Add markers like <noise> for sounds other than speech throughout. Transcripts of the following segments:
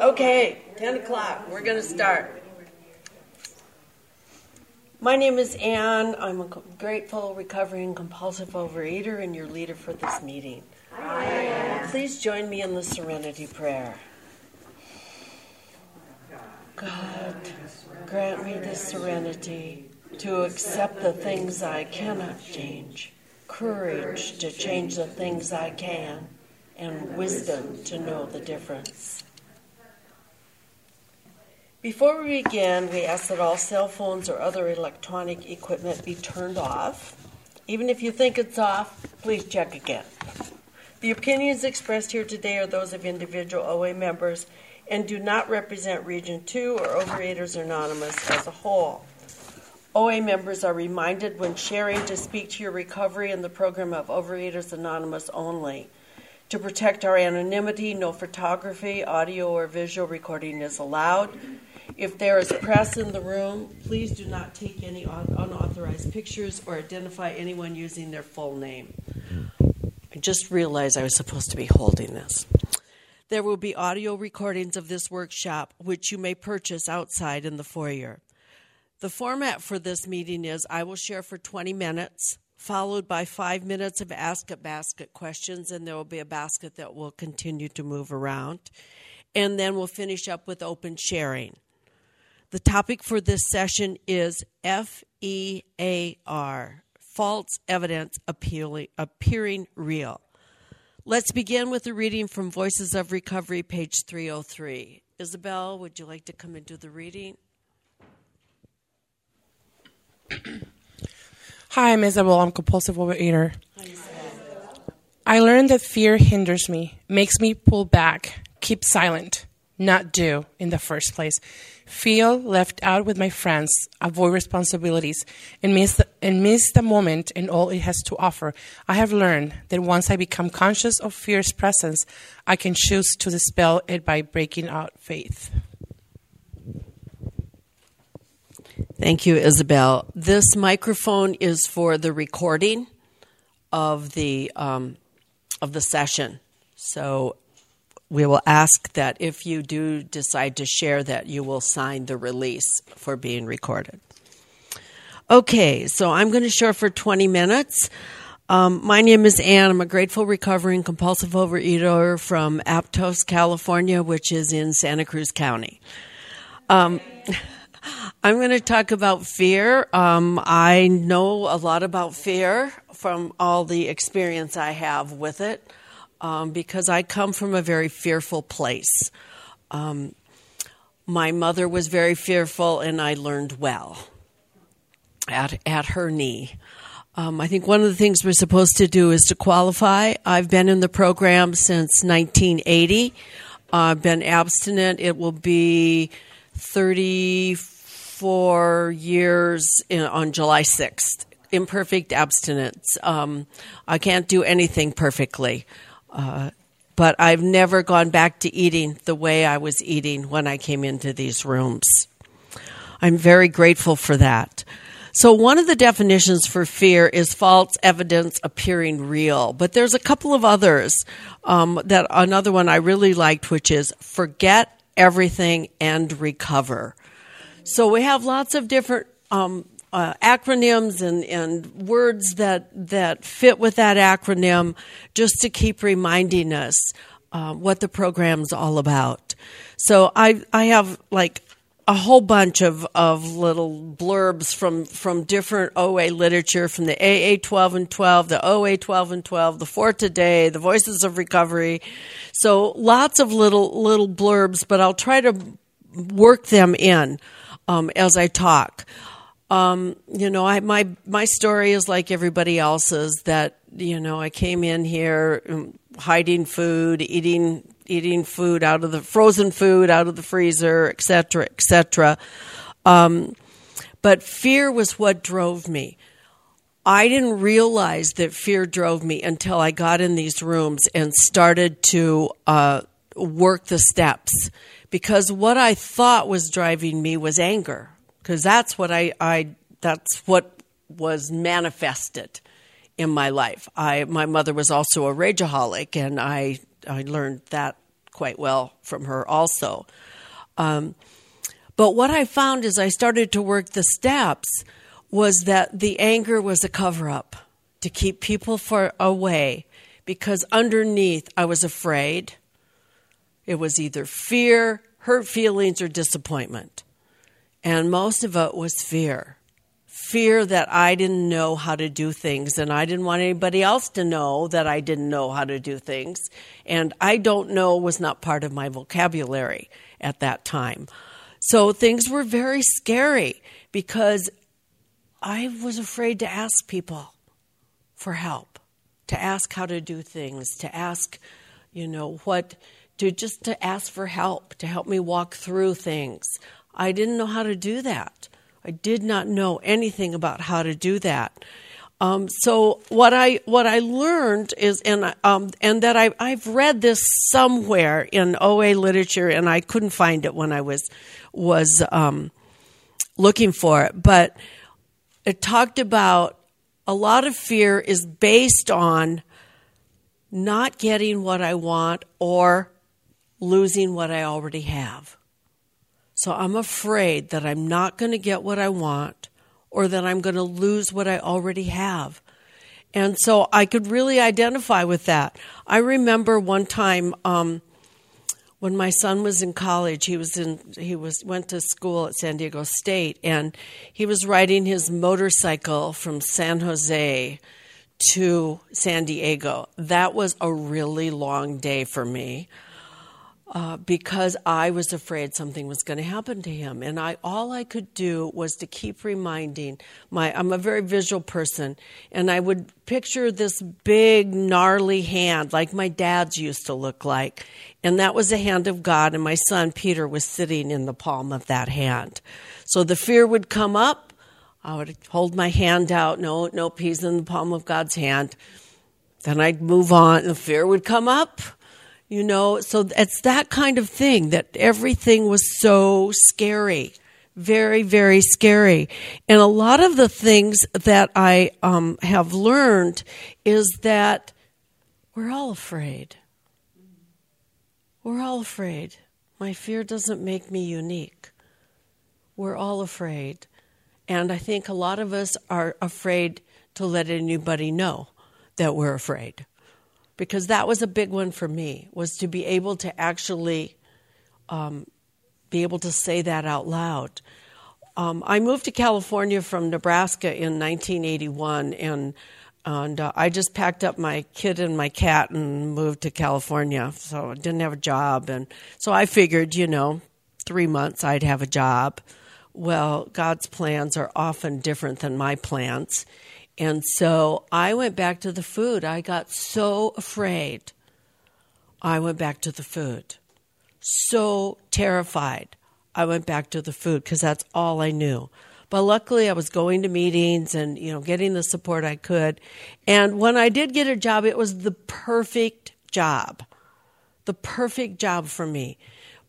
Okay, 10 o'clock. We're going to start. My name is Ann. I'm a grateful, recovering, compulsive overeater and your leader for this meeting. Please join me in the serenity prayer. God, grant me the serenity to accept the things I cannot change, courage to change the things I can, and wisdom to know the difference. Before we begin, we ask that all cell phones or other electronic equipment be turned off. Even if you think it's off, please check again. The opinions expressed here today are those of individual OA members and do not represent Region 2 or Overeaters Anonymous as a whole. OA members are reminded when sharing to speak to your recovery in the program of Overeaters Anonymous only. To protect our anonymity, no photography, audio, or visual recording is allowed. If there is press in the room, please do not take any unauthorized pictures or identify anyone using their full name. I just realized I was supposed to be holding this. There will be audio recordings of this workshop, which you may purchase outside in the foyer. The format for this meeting is I will share for 20 minutes, followed by five minutes of Ask It Basket questions, and there will be a basket that will continue to move around. And then we'll finish up with open sharing. The topic for this session is FEAR false evidence appearing real. Let's begin with a reading from Voices of Recovery, page 303. Isabel, would you like to come and do the reading? <clears throat> Hi, I'm Isabel. I'm compulsive overeater. I learned that fear hinders me, makes me pull back, keep silent, not do in the first place feel left out with my friends, avoid responsibilities, and miss, the, and miss the moment and all it has to offer. I have learned that once I become conscious of fear's presence, I can choose to dispel it by breaking out faith. Thank you, Isabel. This microphone is for the recording of the um, of the session. So we will ask that if you do decide to share that you will sign the release for being recorded. Okay, so I'm going to share for 20 minutes. Um, my name is Ann. I'm a grateful, recovering, compulsive overeater from Aptos, California, which is in Santa Cruz County. Um, <laughs> I'm going to talk about fear. Um, I know a lot about fear from all the experience I have with it um, because I come from a very fearful place. Um, my mother was very fearful, and I learned well at, at her knee. Um, I think one of the things we're supposed to do is to qualify. I've been in the program since 1980. I've been abstinent. It will be 34 years in, on July 6th. Imperfect abstinence. Um, I can't do anything perfectly. Uh, but I've never gone back to eating the way I was eating when I came into these rooms. I'm very grateful for that. So, one of the definitions for fear is false evidence appearing real, but there's a couple of others. Um, that another one I really liked, which is forget everything and recover. So, we have lots of different um, uh, acronyms and, and words that, that fit with that acronym just to keep reminding us uh, what the program's all about. So I, I have like a whole bunch of, of little blurbs from, from different OA literature, from the AA 12 and 12, the OA 12 and 12, the For Today, the Voices of Recovery. So lots of little, little blurbs, but I'll try to work them in um, as I talk. Um, you know, I, my my story is like everybody else's. That you know, I came in here um, hiding food, eating eating food out of the frozen food out of the freezer, etc., etc. Um, but fear was what drove me. I didn't realize that fear drove me until I got in these rooms and started to uh, work the steps. Because what I thought was driving me was anger because that's what I, I that's what was manifested in my life. I my mother was also a rageaholic, and I I learned that quite well from her also. Um, but what I found as I started to work the steps was that the anger was a cover up to keep people far away because underneath I was afraid. It was either fear, hurt feelings, or disappointment. And most of it was fear. Fear that I didn't know how to do things, and I didn't want anybody else to know that I didn't know how to do things. And I don't know was not part of my vocabulary at that time. So things were very scary because I was afraid to ask people for help, to ask how to do things, to ask, you know, what, to just to ask for help, to help me walk through things. I didn't know how to do that. I did not know anything about how to do that. Um, so what I what I learned is and um, and that I I've read this somewhere in OA literature and I couldn't find it when I was was um, looking for it, but it talked about a lot of fear is based on not getting what I want or losing what I already have. So I'm afraid that I'm not going to get what I want or that I'm going to lose what I already have. And so I could really identify with that. I remember one time um, when my son was in college, he was in he was went to school at San Diego State, and he was riding his motorcycle from San Jose to San Diego. That was a really long day for me uh, because I was afraid something was going to happen to him, and I all I could do was to keep reminding my. I'm a very visual person, and I would picture this big gnarly hand like my dad's used to look like, and that was the hand of God, and my son Peter was sitting in the palm of that hand. So the fear would come up. I would hold my hand out. No, no, he's in the palm of God's hand. Then I'd move on. The fear would come up you know, so it's that kind of thing that everything was so scary. Very, very scary. And a lot of the things that I um, have learned is that we're all afraid. We're all afraid. My fear doesn't make me unique. We're all afraid. And I think a lot of us are afraid to let anybody know that we're afraid because that was a big one for me was to be able to actually um, be able to say that out loud. Um, I moved to California from Nebraska in 1981, and and uh, I just packed up my kid and my cat and moved to California. So I didn't have a job, and so I figured, you know, three months I'd have a job. Well, God's plans are often different than my plans, and so I went back to the food. I got so afraid. I went back to the food. So terrified. I went back to the food because that's all I knew. But luckily, I was going to meetings and you know getting the support I could. And when I did get a job, it was the perfect job, the perfect job for me.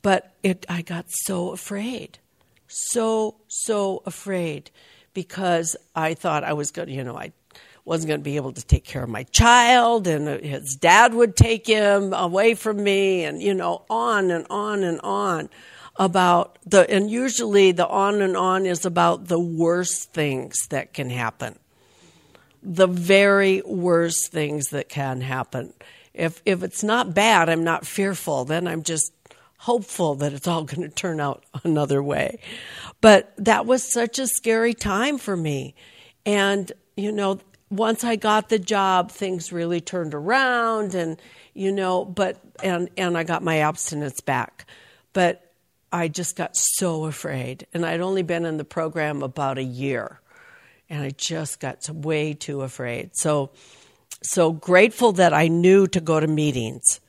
But it, I got so afraid, so so afraid because I thought I was going you know, I wasn't going to be able to take care of my child and uh, his dad would take him away from me and, you know, on and on and on about the, and usually the on and on is about the worst things that can happen. The very worst things that can happen. If, if it's not bad, I'm not fearful, then I'm just hopeful that it's all <laughs> going to turn out another way. But that was such a scary time for me. And, you know, once I got the job, things really turned around and, you know, but, and, and I got my abstinence back. But I just got so afraid. And I'd only been in the program about a year. And I just got way too afraid. So, so grateful that I knew to go to meetings.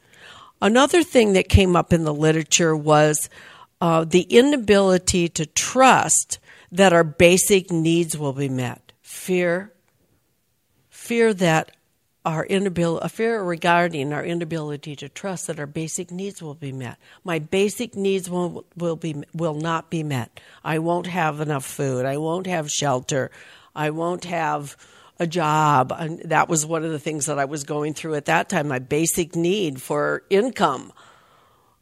Another thing that came up in the literature was uh, the inability to trust that our basic needs will be met. Fear, fear that our inability, a fear regarding our inability to trust that our basic needs will be met. My basic needs will will be will not be met. I won't have enough food. I won't have shelter. I won't have a job. And that was one of the things that I was going through at that time. My basic need for income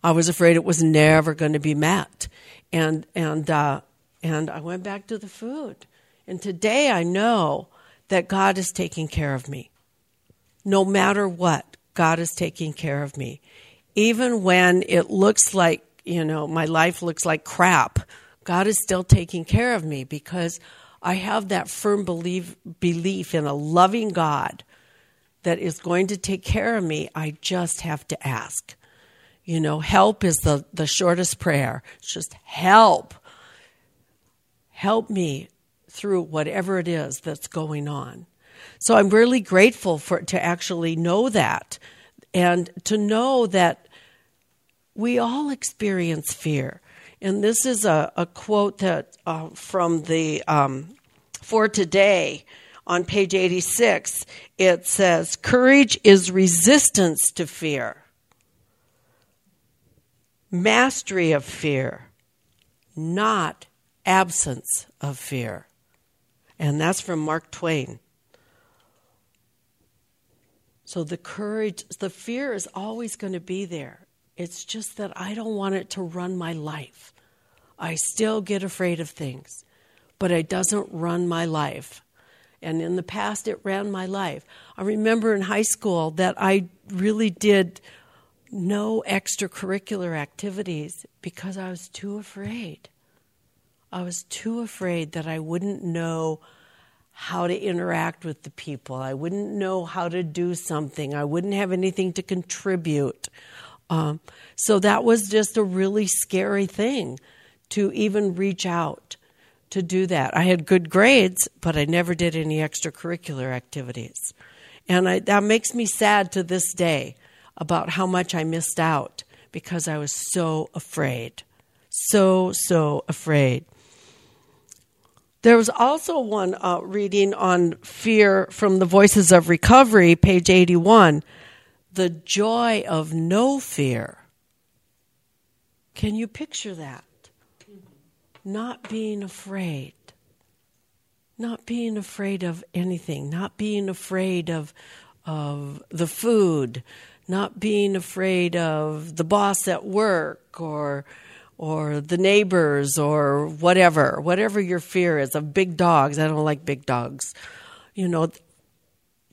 I was afraid it was never going to be met. And, and, uh, and I went back to the food. And today I know that God is taking care of me. No matter what, God is taking care of me. Even when it looks like, you know, my life looks like crap, God is still taking care of me because I have that firm belief, belief in a loving God that is going to take care of me. I just have to ask. You know, help is the, the shortest prayer. It's just help. Help me through whatever it is that's going on. So I'm really grateful for to actually know that and to know that we all experience fear. And this is a, a quote that uh, from the um, for today on page 86. It says, "Courage is resistance to fear, mastery of fear, not absence of fear." And that's from Mark Twain. So the courage, the fear is always going to be there. It's just that I don't want it to run my life. I still get afraid of things, but it doesn't run my life. And in the past, it ran my life. I remember in high school that I really did no extracurricular activities because I was too afraid. I was too afraid that I wouldn't know how to interact with the people. I wouldn't know how to do something. I wouldn't have anything to contribute. Um, so that was just a really scary thing to even reach out to do that. I had good grades, but I never did any extracurricular activities. And I, that makes me sad to this day about how much I missed out because I was so afraid. So, so afraid. There was also one uh, reading on fear from the Voices of Recovery, page 81 the joy of no fear. Can you picture that? Not being afraid. Not being afraid of anything, not being afraid of, of the food, not being afraid of the boss at work or or the neighbors or whatever, whatever your fear is of big dogs. I don't like big dogs. You know,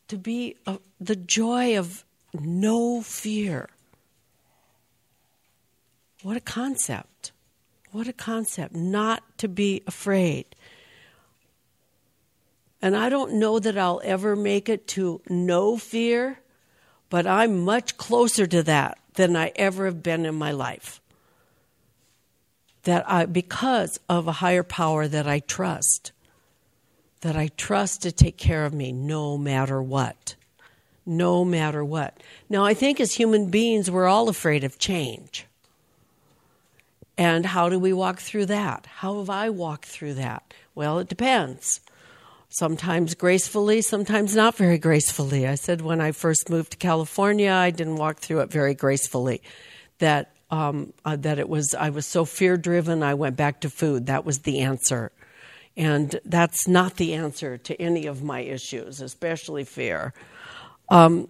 to be uh, the joy of no fear. What a concept. What a concept. Not to be afraid. And I don't know that I'll ever make it to no fear, but I'm much closer to that than I ever have been in my life that I, because of a higher power that I trust, that I trust to take care of me no matter what. No matter what. Now, I think as human beings, we're all afraid of change. And how do we walk through that? How have I walked through that? Well, it depends. Sometimes gracefully, sometimes not very gracefully. I said when I first moved to California, I didn't walk through it very gracefully. That um, uh, that it was I was so fear driven. I went back to food. That was the answer, and that's not the answer to any of my issues, especially fear. Um,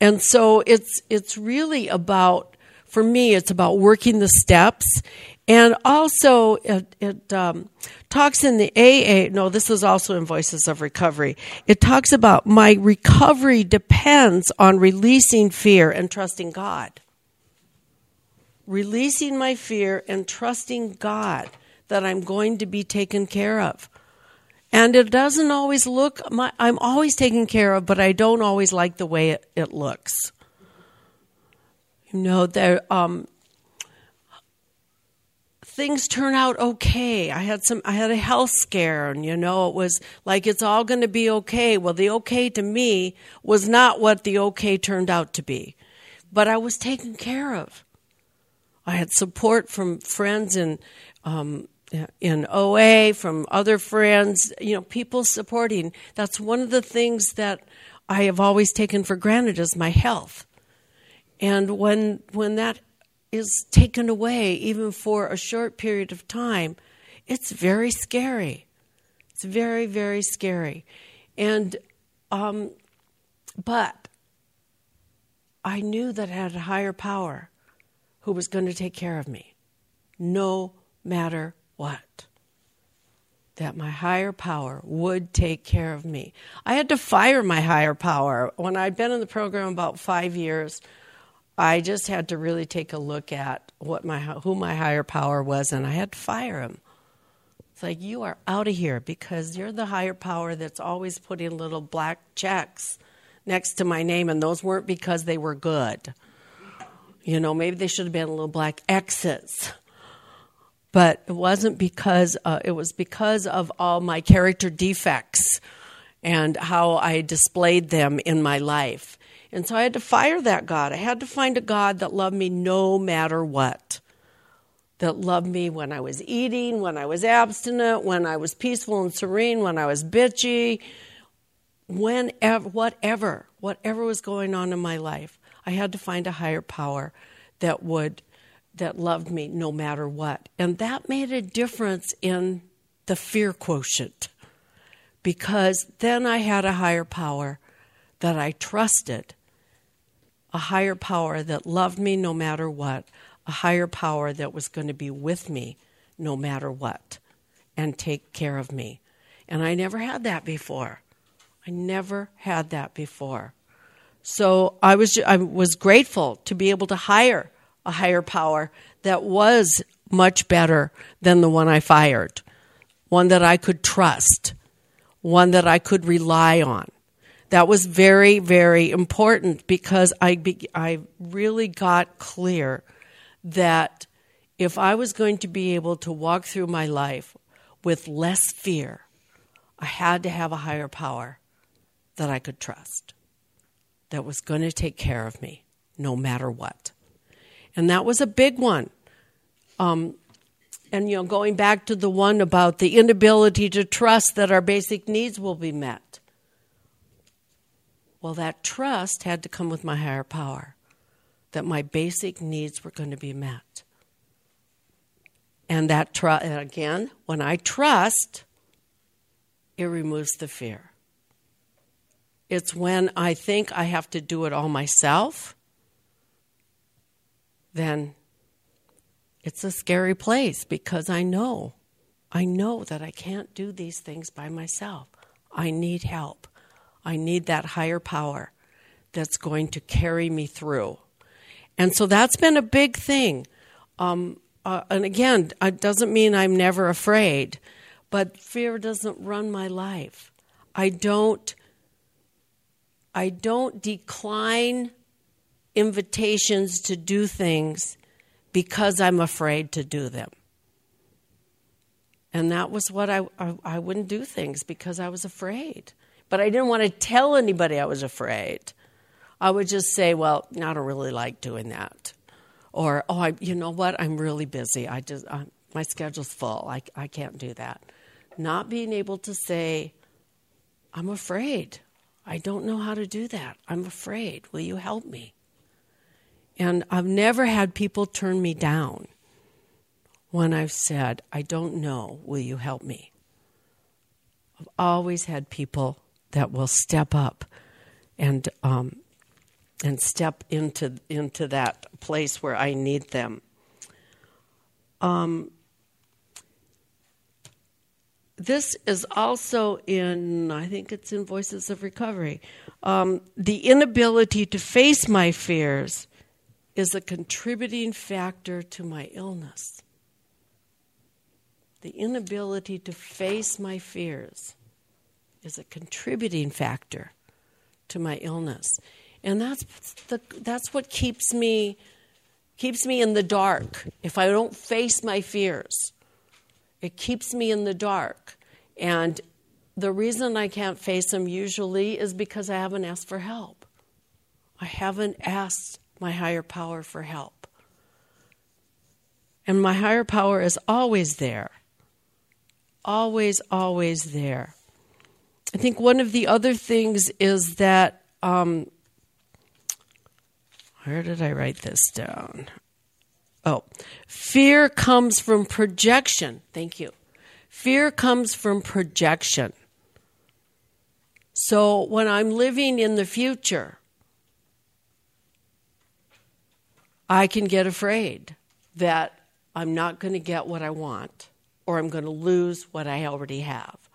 and so it's it's really about for me it's about working the steps and also it, it um, talks in the aa no this is also in voices of recovery it talks about my recovery depends on releasing fear and trusting god releasing my fear and trusting God that I'm going to be taken care of. And it doesn't always look, my, I'm always taken care of, but I don't always like the way it, it looks. You know, there, um, things turn out okay. I had some I had a health scare and you know it was like it's all going to be okay. Well, the okay to me was not what the okay turned out to be. But I was taken care of. I had support from friends in um, in OA, from other friends, you know, people supporting. That's one of the things that I have always taken for granted is my health. And when when that is taken away, even for a short period of time, it's very scary. It's very very scary, and um, but I knew that I had a higher power who was going to take care of me, no matter what. That my higher power would take care of me. I had to fire my higher power. When I'd been in the program about five years, I just had to really take a look at what my who my higher power was, and I had to fire him. It's like you are out of here because you're the higher power that's always putting little black checks next to my name, and those weren't because they were good. You know, maybe they should have been little black X's. But it wasn't because, uh, it was because of all my character defects and how I displayed them in my life. And so I had to fire that God. I had to find a God that loved me no matter what. That loved me when I was eating, when I was abstinent, when I was peaceful and serene, when I was bitchy, whenever, whatever, whatever was going on in my life. I had to find a higher power that would that loved me no matter what. And that made a difference in the fear quotient. Because then I had a higher power that I trusted, a higher power that loved me no matter what, a higher power that was going to be with me no matter what and take care of me. And I never had that before. I never had that before. So I was I was grateful to be able to hire a higher power that was much better than the one I fired, one that I could trust, one that I could rely on. That was very very important because I be, I really got clear that if I was going to be able to walk through my life with less fear, I had to have a higher power that I could trust that was going to take care of me no matter what. And that was a big one. Um, and, you know, going back to the one about the inability to trust that our basic needs will be met. Well, that trust had to come with my higher power, that my basic needs were going to be met. And that trust, again, when I trust, it removes the fear. It's when I think I have to do it all myself, then it's a scary place because I know, I know that I can't do these things by myself. I need help. I need that higher power that's going to carry me through. And so that's been a big thing. Um, uh, and again, it doesn't mean I'm never afraid, but fear doesn't run my life. I don't I don't decline invitations to do things because I'm afraid to do them. And that was what I, I, I, wouldn't do things because I was afraid. But I didn't want to tell anybody I was afraid. I would just say, well, I don't really like doing that. Or, oh, I, you know what? I'm really busy. I just, I, my schedule's full. I, I can't do that. Not being able to say, I'm afraid. I don't know how to do that. I'm afraid. Will you help me? And I've never had people turn me down when I've said, I don't know. Will you help me? I've always had people that will step up and um, and step into into that place where I need them. Um, this is also in, I think it's in Voices of Recovery. Um, the inability to face my fears is a contributing factor to my illness. The inability to face my fears is a contributing factor to my illness. And that's, the, that's what keeps me, keeps me in the dark. If I don't face my fears, it keeps me in the dark. And the reason I can't face them usually is because I haven't asked for help. I haven't asked my higher power for help. And my higher power is always there. Always, always there. I think one of the other things is that, um, where did I write this down? Oh, fear comes from projection. Thank you. Fear comes from projection. So when I'm living in the future, I can get afraid that I'm not going to get what I want or I'm going to lose what I already have.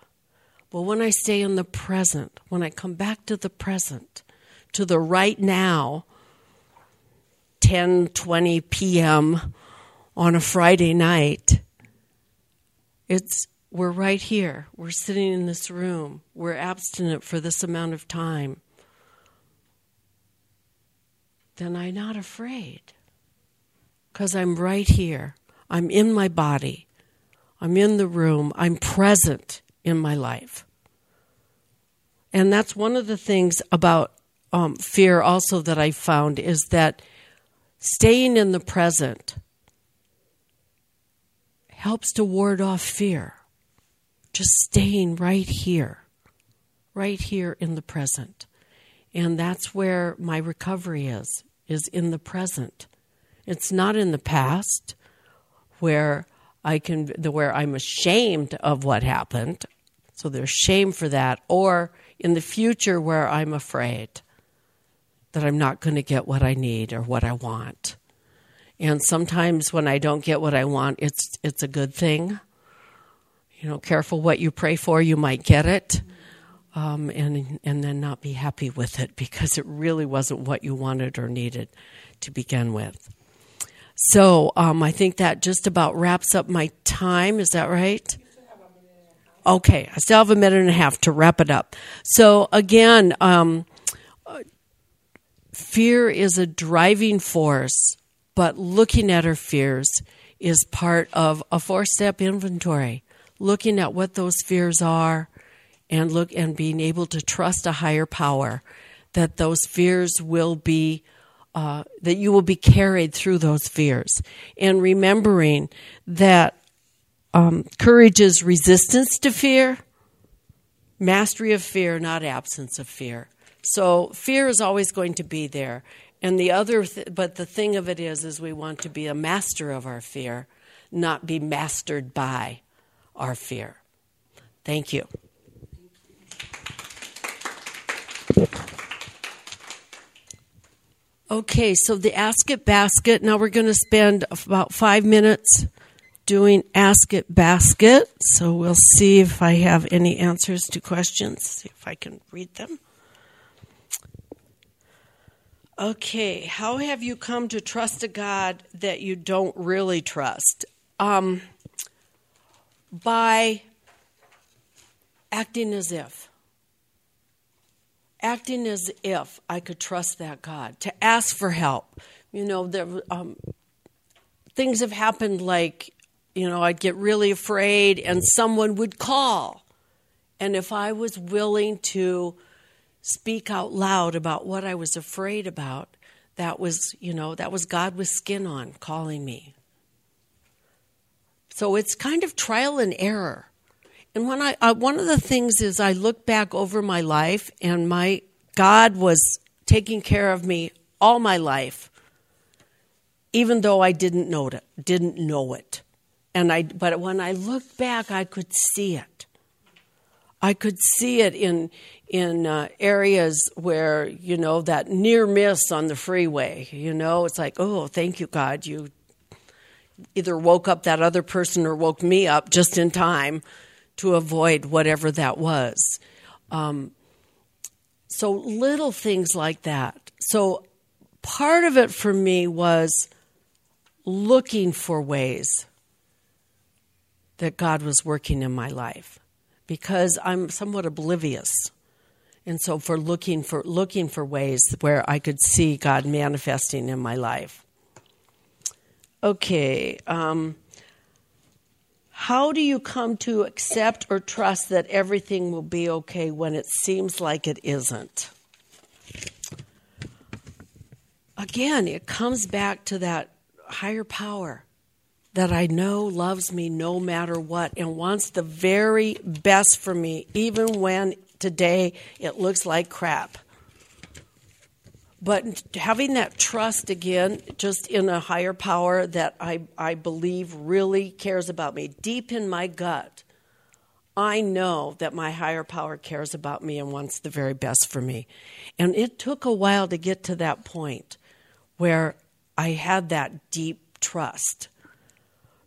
But when I stay in the present, when I come back to the present, to the right now, 10 20 p.m. on a Friday night, it's we're right here. We're sitting in this room. We're abstinent for this amount of time. Then I'm not afraid. Because I'm right here. I'm in my body. I'm in the room. I'm present in my life. And that's one of the things about um, fear also that I found is that staying in the present helps to ward off fear just staying right here, right here in the present. And that's where my recovery is, is in the present. It's not in the past where I can the where I'm ashamed of what happened. So there's shame for that or in the future where I'm afraid that I'm not going to get what I need or what I want. And sometimes when I don't get what I want, it's it's a good thing you know, careful what you pray for, you might get it. Um, and and then not be happy with it because it really wasn't what you wanted or needed to begin with. So um, I think that just about wraps up my time. Is that right? Okay, I still have a minute and a half to wrap it up. So again, um, fear is a driving force, but looking at our fears is part of a four-step inventory looking at what those fears are and look and being able to trust a higher power that those fears will be uh, that you will be carried through those fears and remembering that um, courage is resistance to fear mastery of fear not absence of fear so fear is always going to be there and the other th- but the thing of it is is we want to be a master of our fear not be mastered by our fear. Thank you. Okay, so the Ask It basket. Now we're going to spend about five minutes doing Ask It basket. So we'll see if I have any answers to questions, see if I can read them. Okay, how have you come to trust a God that you don't really trust? Um, by acting as if. Acting as if I could trust that God, to ask for help. You know, there, um, things have happened like, you know, I'd get really afraid and someone would call. And if I was willing to speak out loud about what I was afraid about, that was, you know, that was God with skin on calling me. So it's kind of trial and error. And when I, uh, one of the things is I look back over my life and my God was taking care of me all my life, even though I didn't know it, didn't know it. And I, but when I looked back, I could see it. I could see it in in uh, areas where you know that near miss on the freeway. You know, it's like, oh, thank you, God, you either woke up that other person or woke me up just in time to avoid whatever that was. Um, so little things like that. So part of it for me was looking for ways that God was working in my life because I'm somewhat oblivious. And so for looking for looking for ways where I could see God manifesting in my life. Okay. Um, how do you come to accept or trust that everything will be okay when it seems like it isn't? Again, it comes back to that higher power that I know loves me no matter what and wants the very best for me, even when today it looks like crap. But having that trust again, just in a higher power that I, I believe really cares about me, deep in my gut, I know that my higher power cares about me and wants the very best for me. And it took a while to get to that point where I had that deep trust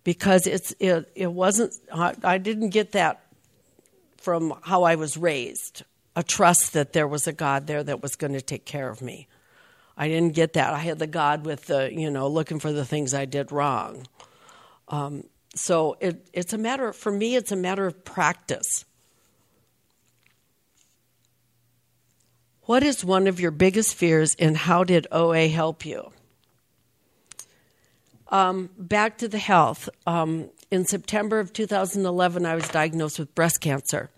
because it's it, it wasn't I, I didn't get that from how I was raised a trust that there was a God there that was going to take care of me. I didn't get that. I had the God with the you know looking for the things I did wrong. Um, so it, it's a matter for me. It's a matter of practice. What is one of your biggest fears, and how did OA help you? Um, back to the health. Um, in September of 2011, I was diagnosed with breast cancer.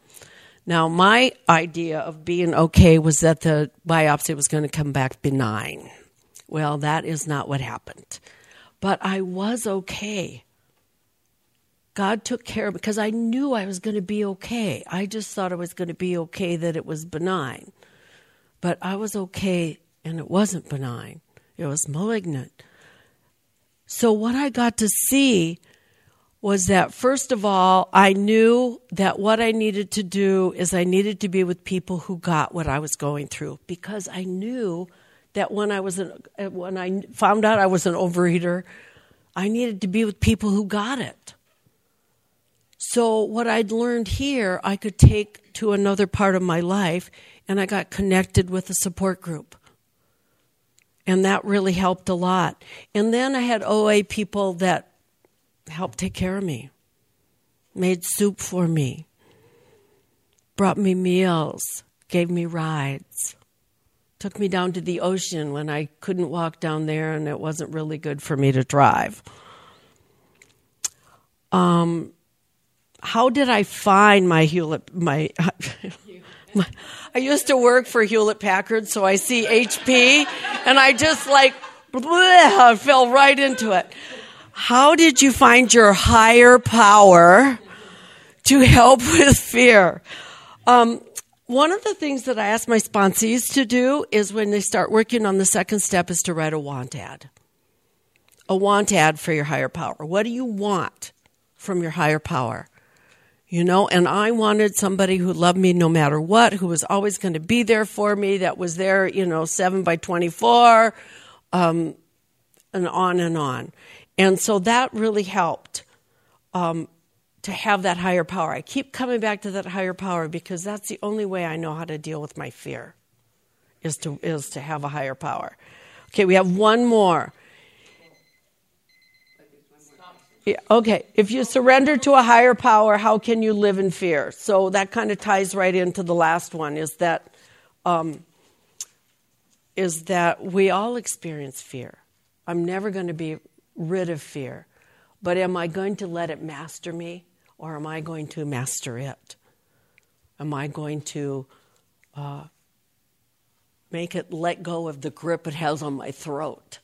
Now, my idea of being okay was that the biopsy was going to come back benign. Well, that is not what happened. But I was okay. God took care of me because I knew I was going to be okay. I just thought I was going to be okay that it was benign. But I was okay and it wasn't benign, it was malignant. So, what I got to see was that, first of all, I knew that what I needed to do is I needed to be with people who got what I was going through because I knew that when I was an, when I found out I was an overeater, I needed to be with people who got it. So what I'd learned here, I could take to another part of my life, and I got connected with a support group and that really helped a lot. And then I had OA people that helped take care of me, made soup for me, brought me meals, gave me rides, took me down to the ocean when I couldn't walk down there and it wasn't really good for me to drive. Um, how did I find my Hewlett my <laughs> I used to work for Hewlett Packard, so I see HP, and I just like bleh, <laughs> fell right into it. How did you find your higher power to help <laughs> with fear? Um, one of the things that I ask my sponsees to do is when they start working on the second step is to write a want ad. A want ad for your higher power. What do you want from your higher power? you know, and I wanted somebody who loved me no matter what, who was always going to be there for me, that was there, you know, seven by 24, um, and on and on. And so that really helped um, to have that higher power. I keep coming back to that higher power because that's the only way I know how to deal with my fear is to, is to have a higher power. Okay, we have one more. Yeah, okay, if you surrender to a higher power, how can you live in fear? So that kind of ties right into the last one. Is that um, is that we all experience fear. I'm never going to be rid of fear, but am I going to let it master me, or am I going to master it? Am I going to uh, make it let go of the grip it has on my throat?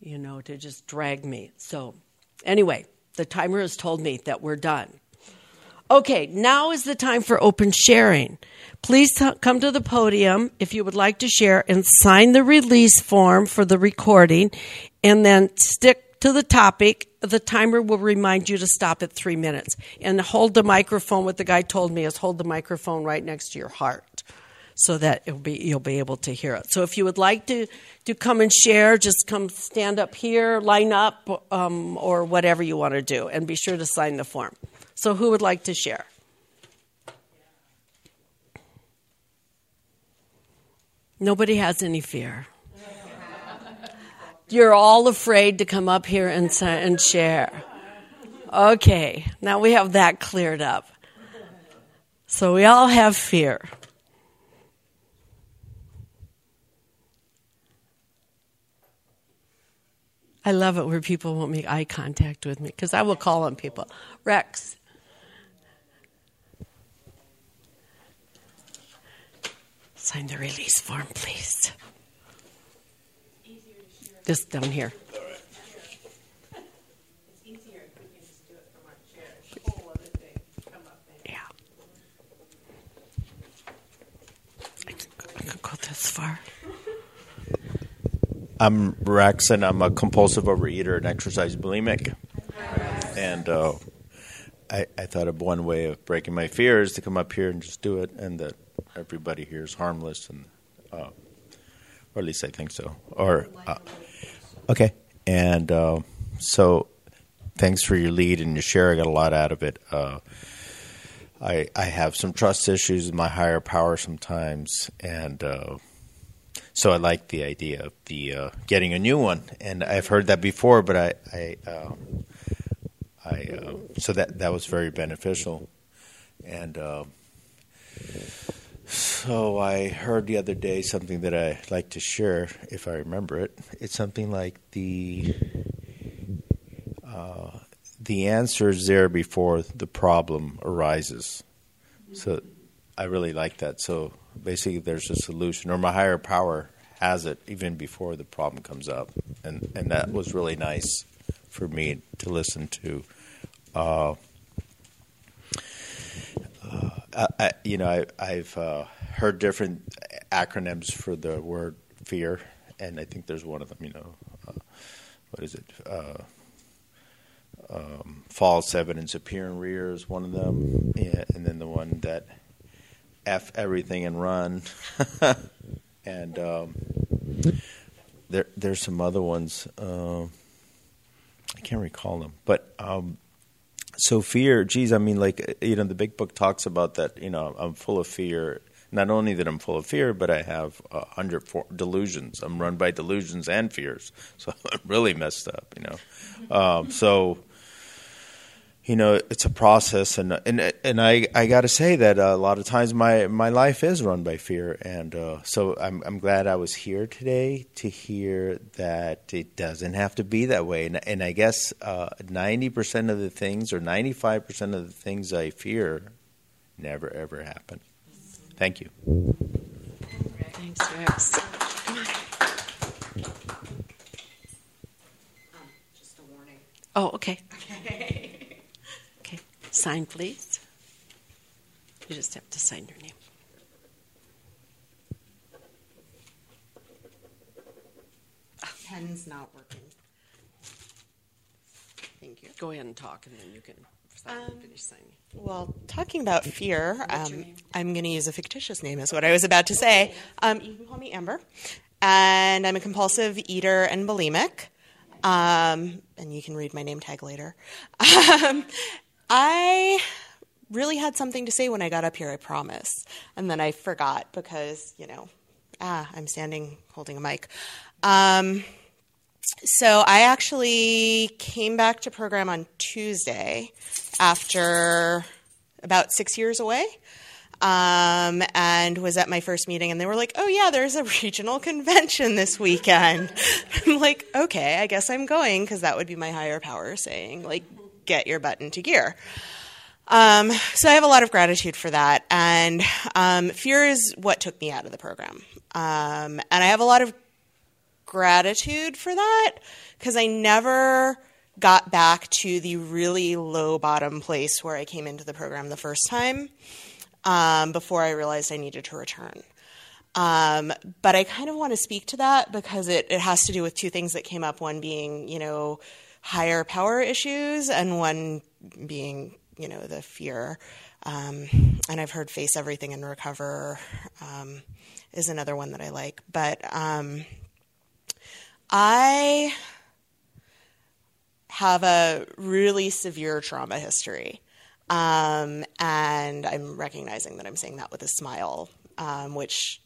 You know, to just drag me. So. Anyway, the timer has told me that we're done. Okay, now is the time for open sharing. Please t- come to the podium if you would like to share and sign the release form for the recording and then stick to the topic. The timer will remind you to stop at three minutes. And hold the microphone, what the guy told me is hold the microphone right next to your heart so that it'll be, you'll be able to hear it. So if you would like to, to come and share, just come stand up here, line up, um, or whatever you want to do, and be sure to sign the form. So who would like to share? Nobody has any fear. You're all afraid to come up here and, and share. Okay, now we have that cleared up. So we all have fear. I love it where people won't make eye contact with me because I will call on people. Rex. Sign the release form, please. Just down here. Yeah. I can go this far. I'm Rex, and I'm a compulsive overeater and exercise bulimic. And uh, I, I, thought of one way of breaking my fears to come up here and just do it, and that everybody here is harmless, and uh, or at least I think so. Or uh, okay, and uh, so thanks for your lead and your share. I got a lot out of it. Uh, I I have some trust issues with my higher power sometimes, and uh, so I like the idea of the uh, getting a new one. And I've heard that before, but I I, uh, I uh, so that that was very beneficial, and. So I heard the other day something that I like to share, if I remember it. It's something like the uh, the answer is there before the problem arises. So I really like that. So basically, there's a solution, or my higher power has it even before the problem comes up, and and that was really nice for me to listen to. Uh, uh, I, you know, I, have uh, heard different acronyms for the word fear, and I think there's one of them. You know, uh, what is it? Uh, um, false evidence appear and rear is one of them, yeah, and then the one that f everything and run, <laughs> and um, there there's some other ones. Uh, I can't recall them, but um, so fear. Geez, I mean, like you know, the big book talks about that. You know, I'm full of fear. Not only that I'm full of fear, but I have a hundred delusions. I'm run by delusions and fears, <laughs> so I'm really messed up. You know, um, so you know it's a process and and and I I got to say that a lot of times my my life is run by fear and uh, so I'm I'm glad I was here today to hear that it doesn't have to be that way and and I guess uh, ninety uh, percent of the things or ninety five percent of the things I fear never ever happen. Thank you. Thanks, Rex. Oh, okay. okay. Sign, please. You just have to sign your name. Pen's not working. Thank you. Go ahead and talk, and then you can um, finish signing. Well, talking about fear, um, I'm going to use a fictitious name, is what I was about to say. Um, you can call me Amber, and I'm a compulsive eater and bulimic. Um, and you can read my name tag later. <laughs> I really had something to say when I got up here, I promise. And then I forgot because, you know, ah, I'm standing holding a mic. Um, so I actually came back to program on Tuesday after about six years away. Um, and was at my first meeting, and they were like, "Oh yeah, there's a regional convention this weekend." <laughs> I'm like, "Okay, I guess I'm going," because that would be my higher power saying, like, get your butt into gear. Um, so I have a lot of gratitude for that. And um, fear is what took me out of the program. Um, and I have a lot of gratitude for that because I never got back to the really low bottom place where I came into the program the first time um, before I realized I needed to return. Um, but I kind of want to speak to that because it, it has to do with two things that came up. One being, you know, higher power issues, and one being, you know, the fear. Um, and I've heard face everything and recover um, is another one that I like. But um, I have a really severe trauma history. Um, and I'm recognizing that I'm saying that with a smile, um, which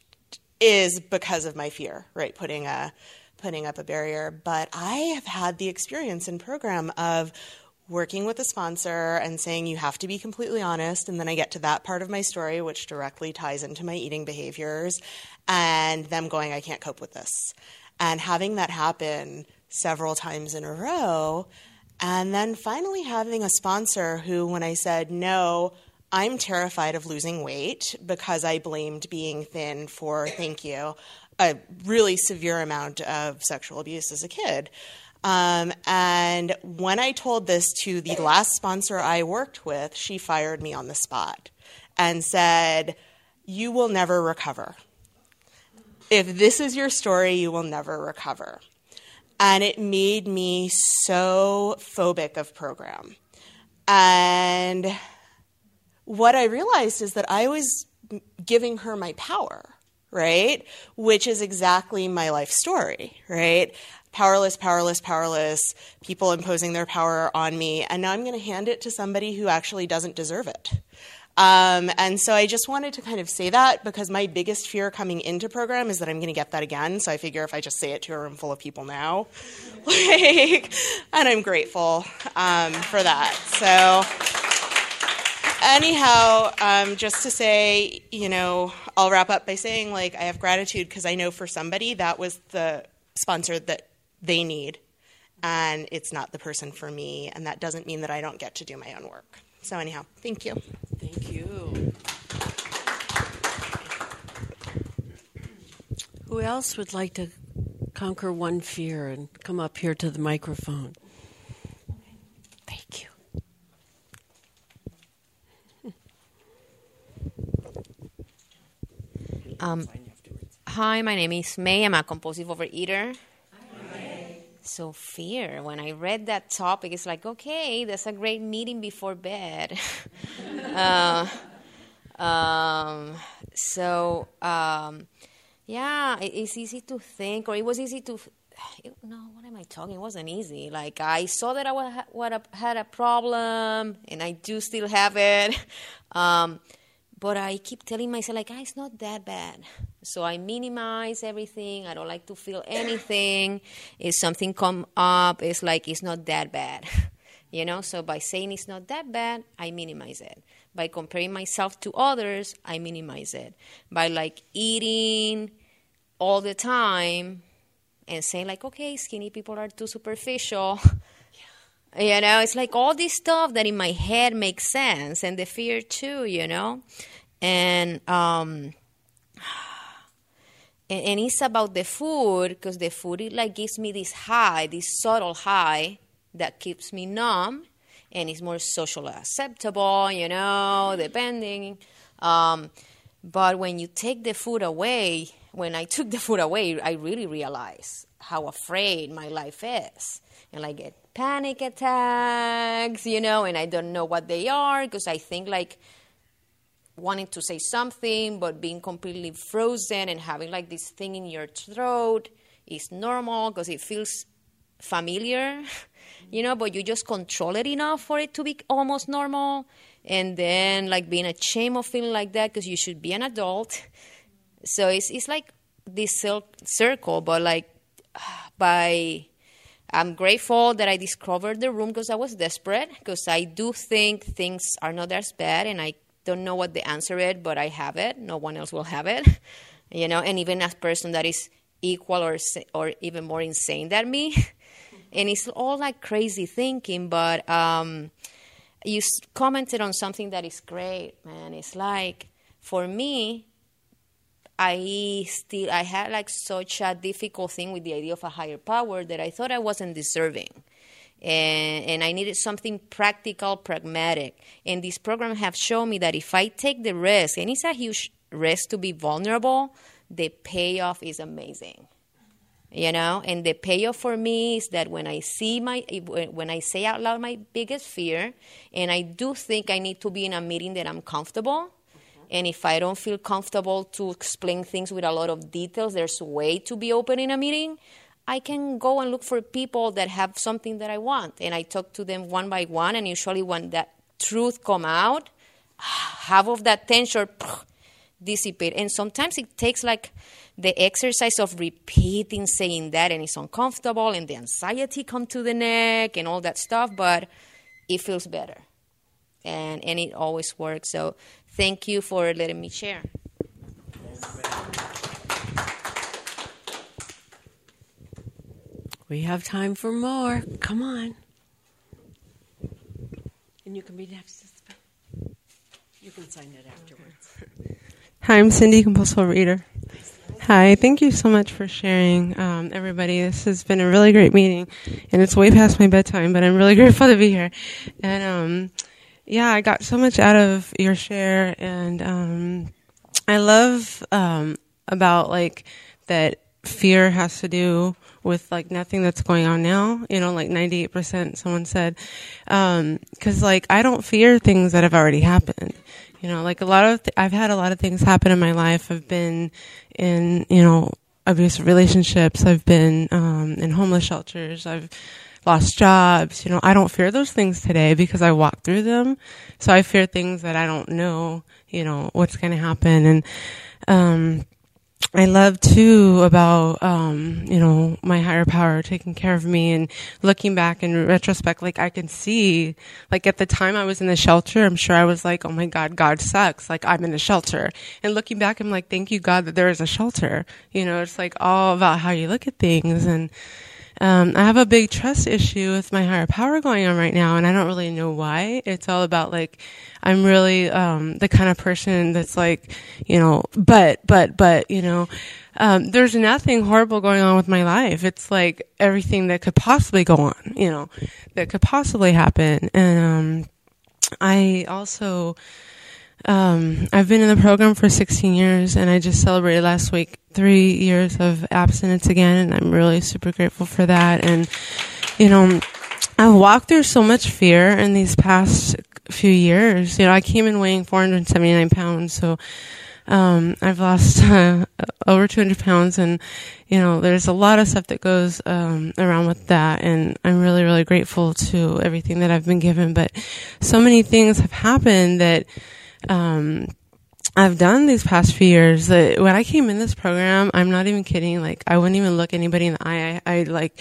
is because of my fear, right? Putting a putting up a barrier. But I have had the experience in program of working with a sponsor and saying you have to be completely honest and then i get to that part of my story which directly ties into my eating behaviors and them going i can't cope with this and having that happen several times in a row and then finally having a sponsor who when i said no i'm terrified of losing weight because i blamed being thin for thank you a really severe amount of sexual abuse as a kid. Um, and when I told this to the last sponsor I worked with, she fired me on the spot and said, You will never recover. If this is your story, you will never recover. And it made me so phobic of program. And what I realized is that I was giving her my power right? Which is exactly my life story, right? powerless, powerless, powerless, people imposing their power on me, and now I'm going to hand it to somebody who actually doesn't deserve it. Um, and so I just wanted to kind of say that because my biggest fear coming into program is that I'm going to get that again. So I figure if I just say it to a room full of people now, <laughs> like, and I'm grateful um, for that. So anyhow, um, just to say, you know, I'll wrap up by saying like I have gratitude because I know for somebody that was the sponsor that they need, and it's not the person for me, and that doesn't mean that I don't get to do my own work. So anyhow, thank you. Thank you. Who else would like to conquer one fear and come up here to the microphone? Thank you. Um, hi, my name is May. I'm a compulsive overeater. So, fear. When I read that topic, it's like, okay, that's a great meeting before bed. <laughs> uh, um, so, um, yeah, it, it's easy to think, or it was easy to. It, no, what am I talking? It wasn't easy. Like I saw that I had a problem, and I do still have it. <laughs> Um, but I keep telling myself like, ah, it's not that bad. So I minimize everything. I don't like to feel anything. If something come up, it's like it's not that bad. <laughs> you know, so by saying it's not that bad, I minimize it. By comparing myself to others, I minimize it. By like eating all the time and saying like, okay, skinny people are too superficial. <laughs> You know, it's like all this stuff that in my head makes sense, and the fear too. You know, and um, <sighs> and, and it's about the food because the food it like gives me this high, this subtle high that keeps me numb, and it's more socially acceptable. You know, depending. Um, but when you take the food away, when I <laughs> took the food away, I really realized how afraid my life is, and I get panic attacks, you know, and I don't know what they are because I think like wanting to say something but being completely frozen and having like this thing in your throat is normal because it feels familiar, <laughs> you know, but you just control it enough for it to be almost normal. And then like being ashamed of feeling like that because you should be an adult. So it's, it's like this circle, but like by I'm grateful that I discovered the room because I was desperate because I do think things are not as bad and I don't know what the answer is, but I have it. No one else will have it, <laughs> you know. And even a person that is equal or or even more insane than me, <laughs> and it's all like crazy thinking. But um, you commented on something that is great, man. It's like for me, I still I had like such a difficult thing with the idea of a higher power that I thought I wasn't deserving. And, and I needed something practical, pragmatic. And this program have shown me that if I take the risk, and it's a huge risk to be vulnerable, the payoff is amazing. You know, and the payoff for me is that when I see my, when I say out loud my biggest fear, and I do think I need to be in a meeting that I'm comfortable, and if I don't feel comfortable to explain things with a lot of details, there's a way to be open in a meeting. I can go and look for people that have something that I want, and I talk to them one by one. And usually, when that truth come out, half of that tension dissipate. And sometimes it takes like the exercise of repeating saying that, and it's uncomfortable, and the anxiety come to the neck, and all that stuff. But it feels better, and and it always works. So Thank you for letting me share. We have time for more. Come on. And you can be next. You can sign it afterwards. Hi, I'm Cindy, compulsive reader. Hi, thank you so much for sharing, um, everybody. This has been a really great meeting, and it's way past my bedtime, but I'm really <laughs> grateful to be here. And um, yeah, I got so much out of your share, and um, I love um, about like that fear has to do with like nothing that's going on now. You know, like ninety eight percent. Someone said, because um, like I don't fear things that have already happened. You know, like a lot of th- I've had a lot of things happen in my life. I've been in you know abusive relationships. I've been um, in homeless shelters. I've lost jobs. You know, I don't fear those things today because I walked through them. So I fear things that I don't know, you know, what's going to happen. And, um, I love too about, um, you know, my higher power taking care of me and looking back in retrospect, like I can see, like at the time I was in the shelter, I'm sure I was like, oh my God, God sucks. Like I'm in a shelter. And looking back, I'm like, thank you God that there is a shelter. You know, it's like all about how you look at things and, um, I have a big trust issue with my higher power going on right now, and I don't really know why. It's all about like, I'm really um, the kind of person that's like, you know, but, but, but, you know, um, there's nothing horrible going on with my life. It's like everything that could possibly go on, you know, that could possibly happen. And um, I also, um, I've been in the program for 16 years, and I just celebrated last week three years of abstinence again, and I'm really super grateful for that. And you know, I've walked through so much fear in these past few years. You know, I came in weighing 479 pounds, so um, I've lost <laughs> uh, over 200 pounds, and you know, there's a lot of stuff that goes um, around with that, and I'm really, really grateful to everything that I've been given. But so many things have happened that um, I've done these past few years that when I came in this program, I'm not even kidding. Like I wouldn't even look anybody in the eye. I, I like,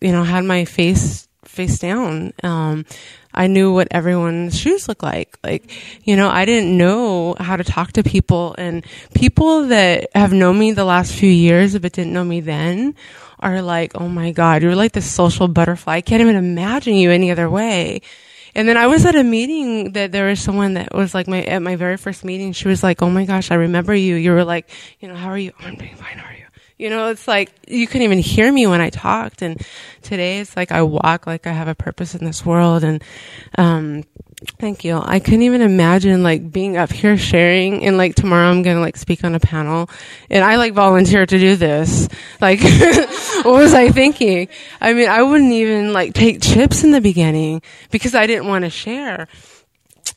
you know, had my face face down. Um, I knew what everyone's shoes look like. Like, you know, I didn't know how to talk to people and people that have known me the last few years but didn't know me then are like, oh my God, you're like this social butterfly. I can't even imagine you any other way. And then I was at a meeting that there was someone that was like my, at my very first meeting, she was like, Oh my gosh, I remember you. You were like, you know, how are you? I'm doing fine. How are you? You know, it's like you couldn't even hear me when I talked. And today it's like I walk like I have a purpose in this world. And, um, Thank you. I couldn't even imagine like being up here sharing and like tomorrow I'm going to like speak on a panel and I like volunteer to do this. Like <laughs> what was I thinking? I mean, I wouldn't even like take chips in the beginning because I didn't want to share.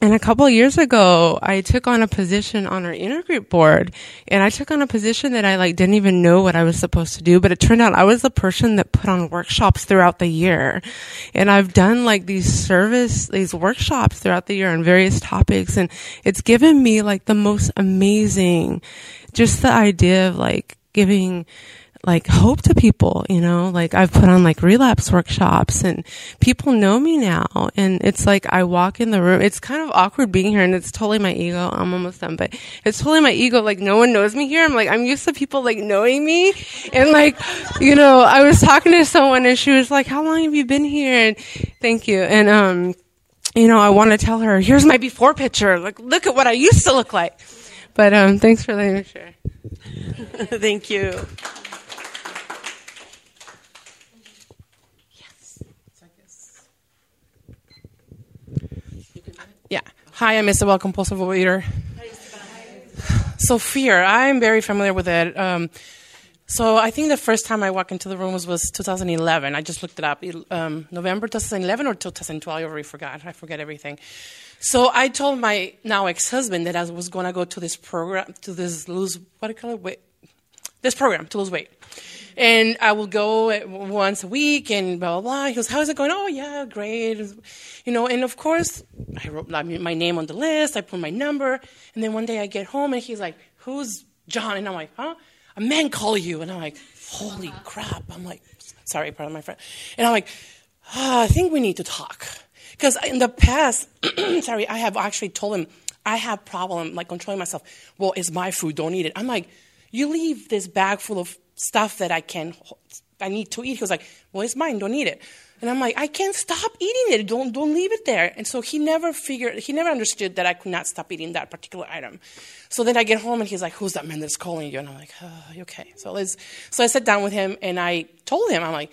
And a couple years ago, I took on a position on our intergroup board and I took on a position that I like didn't even know what I was supposed to do, but it turned out I was the person that put on workshops throughout the year. And I've done like these service, these workshops throughout the year on various topics and it's given me like the most amazing, just the idea of like giving like hope to people, you know, like I've put on like relapse workshops and people know me now. And it's like I walk in the room. It's kind of awkward being here and it's totally my ego. I'm almost done, but it's totally my ego. Like no one knows me here. I'm like, I'm used to people like knowing me. And like, you know, I was talking to someone and she was like, how long have you been here? And thank you. And, um, you know, I want to tell her, here's my before picture. Like, look at what I used to look like. But, um, thanks for letting me share. <laughs> Thank you. Yeah. Hi, I'm Isabel, compulsive overeater. So fear, I'm very familiar with it. Um, so I think the first time I walked into the room was, was 2011. I just looked it up. Um, November 2011 or 2012, I already forgot. I forget everything. So I told my now ex-husband that I was going to go to this program, to this lose, what do you call it? This program to lose weight. And I will go once a week and blah, blah, blah. He goes, how's it going? Oh, yeah, great. You know, and of course, I wrote my name on the list. I put my number. And then one day I get home and he's like, who's John? And I'm like, huh? A man call you. And I'm like, holy crap. I'm like, sorry, pardon my friend. And I'm like, oh, I think we need to talk. Because in the past, <clears throat> sorry, I have actually told him, I have problem like controlling myself. Well, it's my food, don't eat it. I'm like, you leave this bag full of stuff that I can, I need to eat. He was like, well, it's mine, don't eat it. And I'm like, I can't stop eating it. Don't, don't leave it there. And so he never figured, he never understood that I could not stop eating that particular item. So then I get home and he's like, who's that man that's calling you? And I'm like, oh, okay. So let's, so I sat down with him and I told him, I'm like,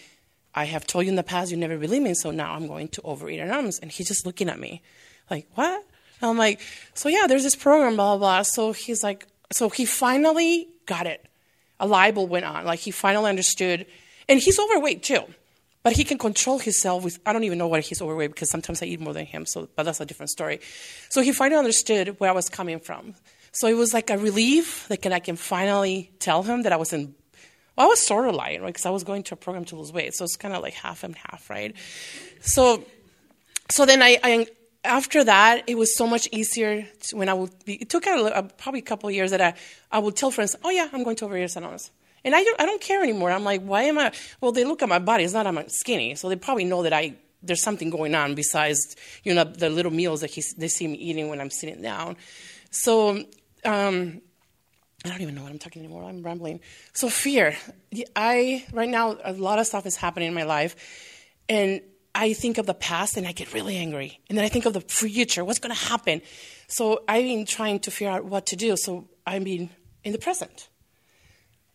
I have told you in the past you never believe me, so now I'm going to overeat anonymous. And he's just looking at me like, what? And I'm like, so yeah, there's this program, blah, blah, blah. So he's like, so he finally got it a libel went on. Like he finally understood, and he's overweight too, but he can control himself with. I don't even know why he's overweight because sometimes I eat more than him. So, but that's a different story. So he finally understood where I was coming from. So it was like a relief that I can finally tell him that I was in Well, I was sort of lying, right? Because I was going to a program to lose weight, so it's kind of like half and half, right? So, so then I, I after that, it was so much easier to, when I would be. It took a, a, probably a couple of years that I, I would tell friends, "Oh yeah, I'm going to Overeaters Anonymous," and I don't, I don't care anymore. I'm like, why am I? Well, they look at my body; it's not I'm skinny, so they probably know that I there's something going on besides you know the little meals that he, they see me eating when I'm sitting down. So. Um, I don't even know what I'm talking anymore. I'm rambling. So fear. I right now a lot of stuff is happening in my life, and I think of the past and I get really angry. And then I think of the future, what's going to happen. So I've been trying to figure out what to do. So I've been in the present.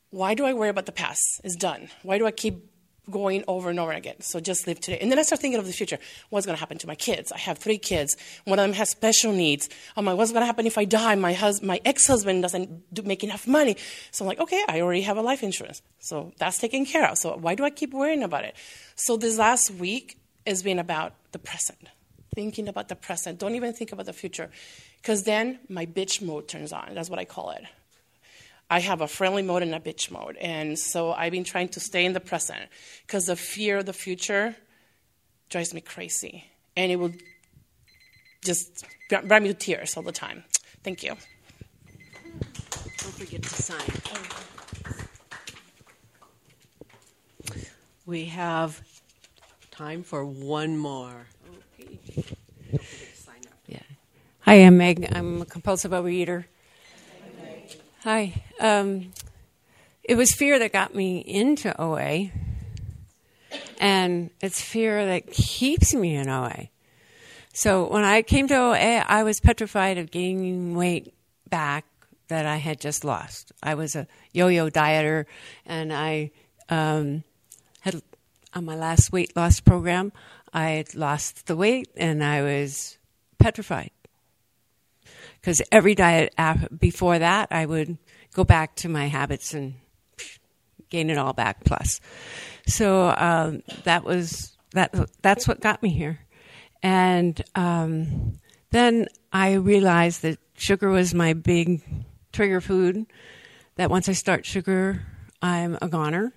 Why do I worry about the past? It's done. Why do I keep going over and over again? So just live today. And then I start thinking of the future. What's going to happen to my kids? I have three kids. One of them has special needs. Oh I'm like, what's going to happen if I die? My, hus- my ex-husband doesn't do, make enough money. So I'm like, okay, I already have a life insurance. So that's taken care of. So why do I keep worrying about it? So this last week, has been about the present, thinking about the present. Don't even think about the future, because then my bitch mode turns on. That's what I call it. I have a friendly mode and a bitch mode. And so I've been trying to stay in the present because the fear of the future drives me crazy. And it will just bring me to tears all the time. Thank you. Don't forget to sign. We have time for one more. Yeah. Hi, I'm Meg. I'm a compulsive overeater. Hi. Um, it was fear that got me into OA, and it's fear that keeps me in OA. So when I came to OA, I was petrified of gaining weight back that I had just lost. I was a yo-yo dieter, and I um, on my last weight loss program, I lost the weight and I was petrified. Because every diet before that, I would go back to my habits and gain it all back plus. So um, that was that. That's what got me here, and um, then I realized that sugar was my big trigger food. That once I start sugar, I'm a goner,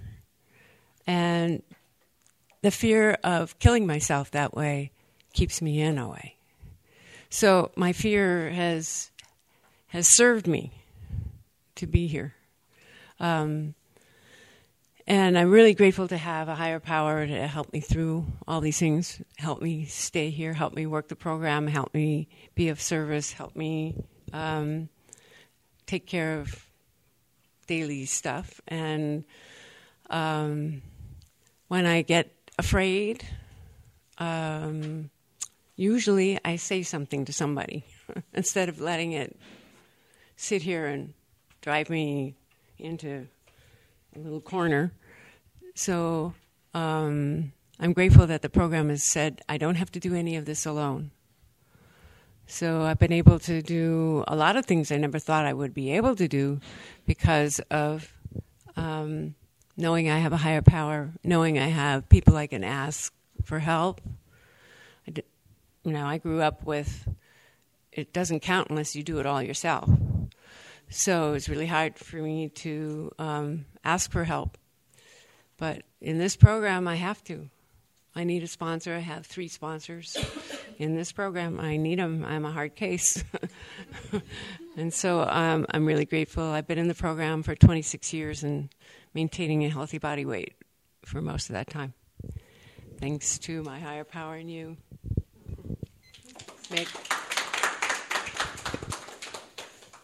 and the fear of killing myself that way keeps me in OA. So my fear has has served me to be here. Um, and I'm really grateful to have a higher power to help me through all these things, help me stay here, help me work the program, help me be of service, help me um, take care of daily stuff. And um, when I get afraid, um, usually I say something to somebody <laughs> instead of letting it sit here and drive me into a little corner. So um, I'm grateful that the program has said I don't have to do any of this alone. So I've been able to do a lot of things I never thought I would be able to do because of um, knowing I have a higher power, knowing I have people I can ask for help. You know, I grew up with it doesn't count unless you do it all yourself. So it's really hard for me to um, ask for help. But in this program, I have to. I need a sponsor. I have three sponsors in this program. I need them. I'm a hard case. <laughs> and so um, I'm really grateful. I've been in the program for 26 years and maintaining a healthy body weight for most of that time. Thanks to my higher power and you.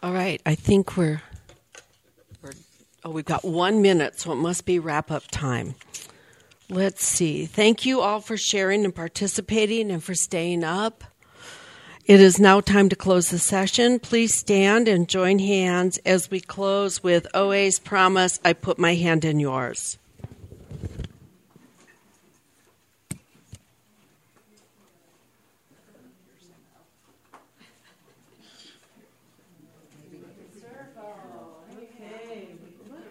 All right, I think we're, we're oh we've got one minute, so it must be wrap up time. Let's see. Thank you all for sharing and participating and for staying up. It is now time to close the session. Please stand and join hands as we close with OA's promise I put my hand in yours. Look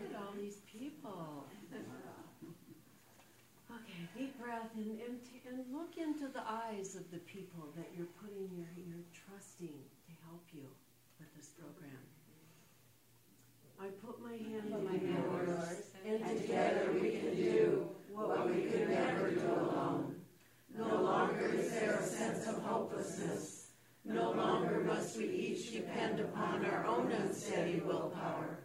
at all these people. Okay, deep breath and, and, and look into the eyes of the sense of hopelessness. No longer must we each depend upon our own unsteady willpower.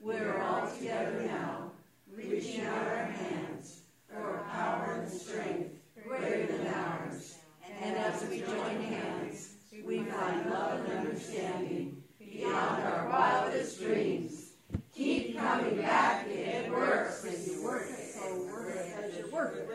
We are all together now, reaching out our hands for a power and strength greater than ours. And as we join hands, we find love and understanding beyond our wildest dreams. Keep coming back, it works. When you work, so work as you work.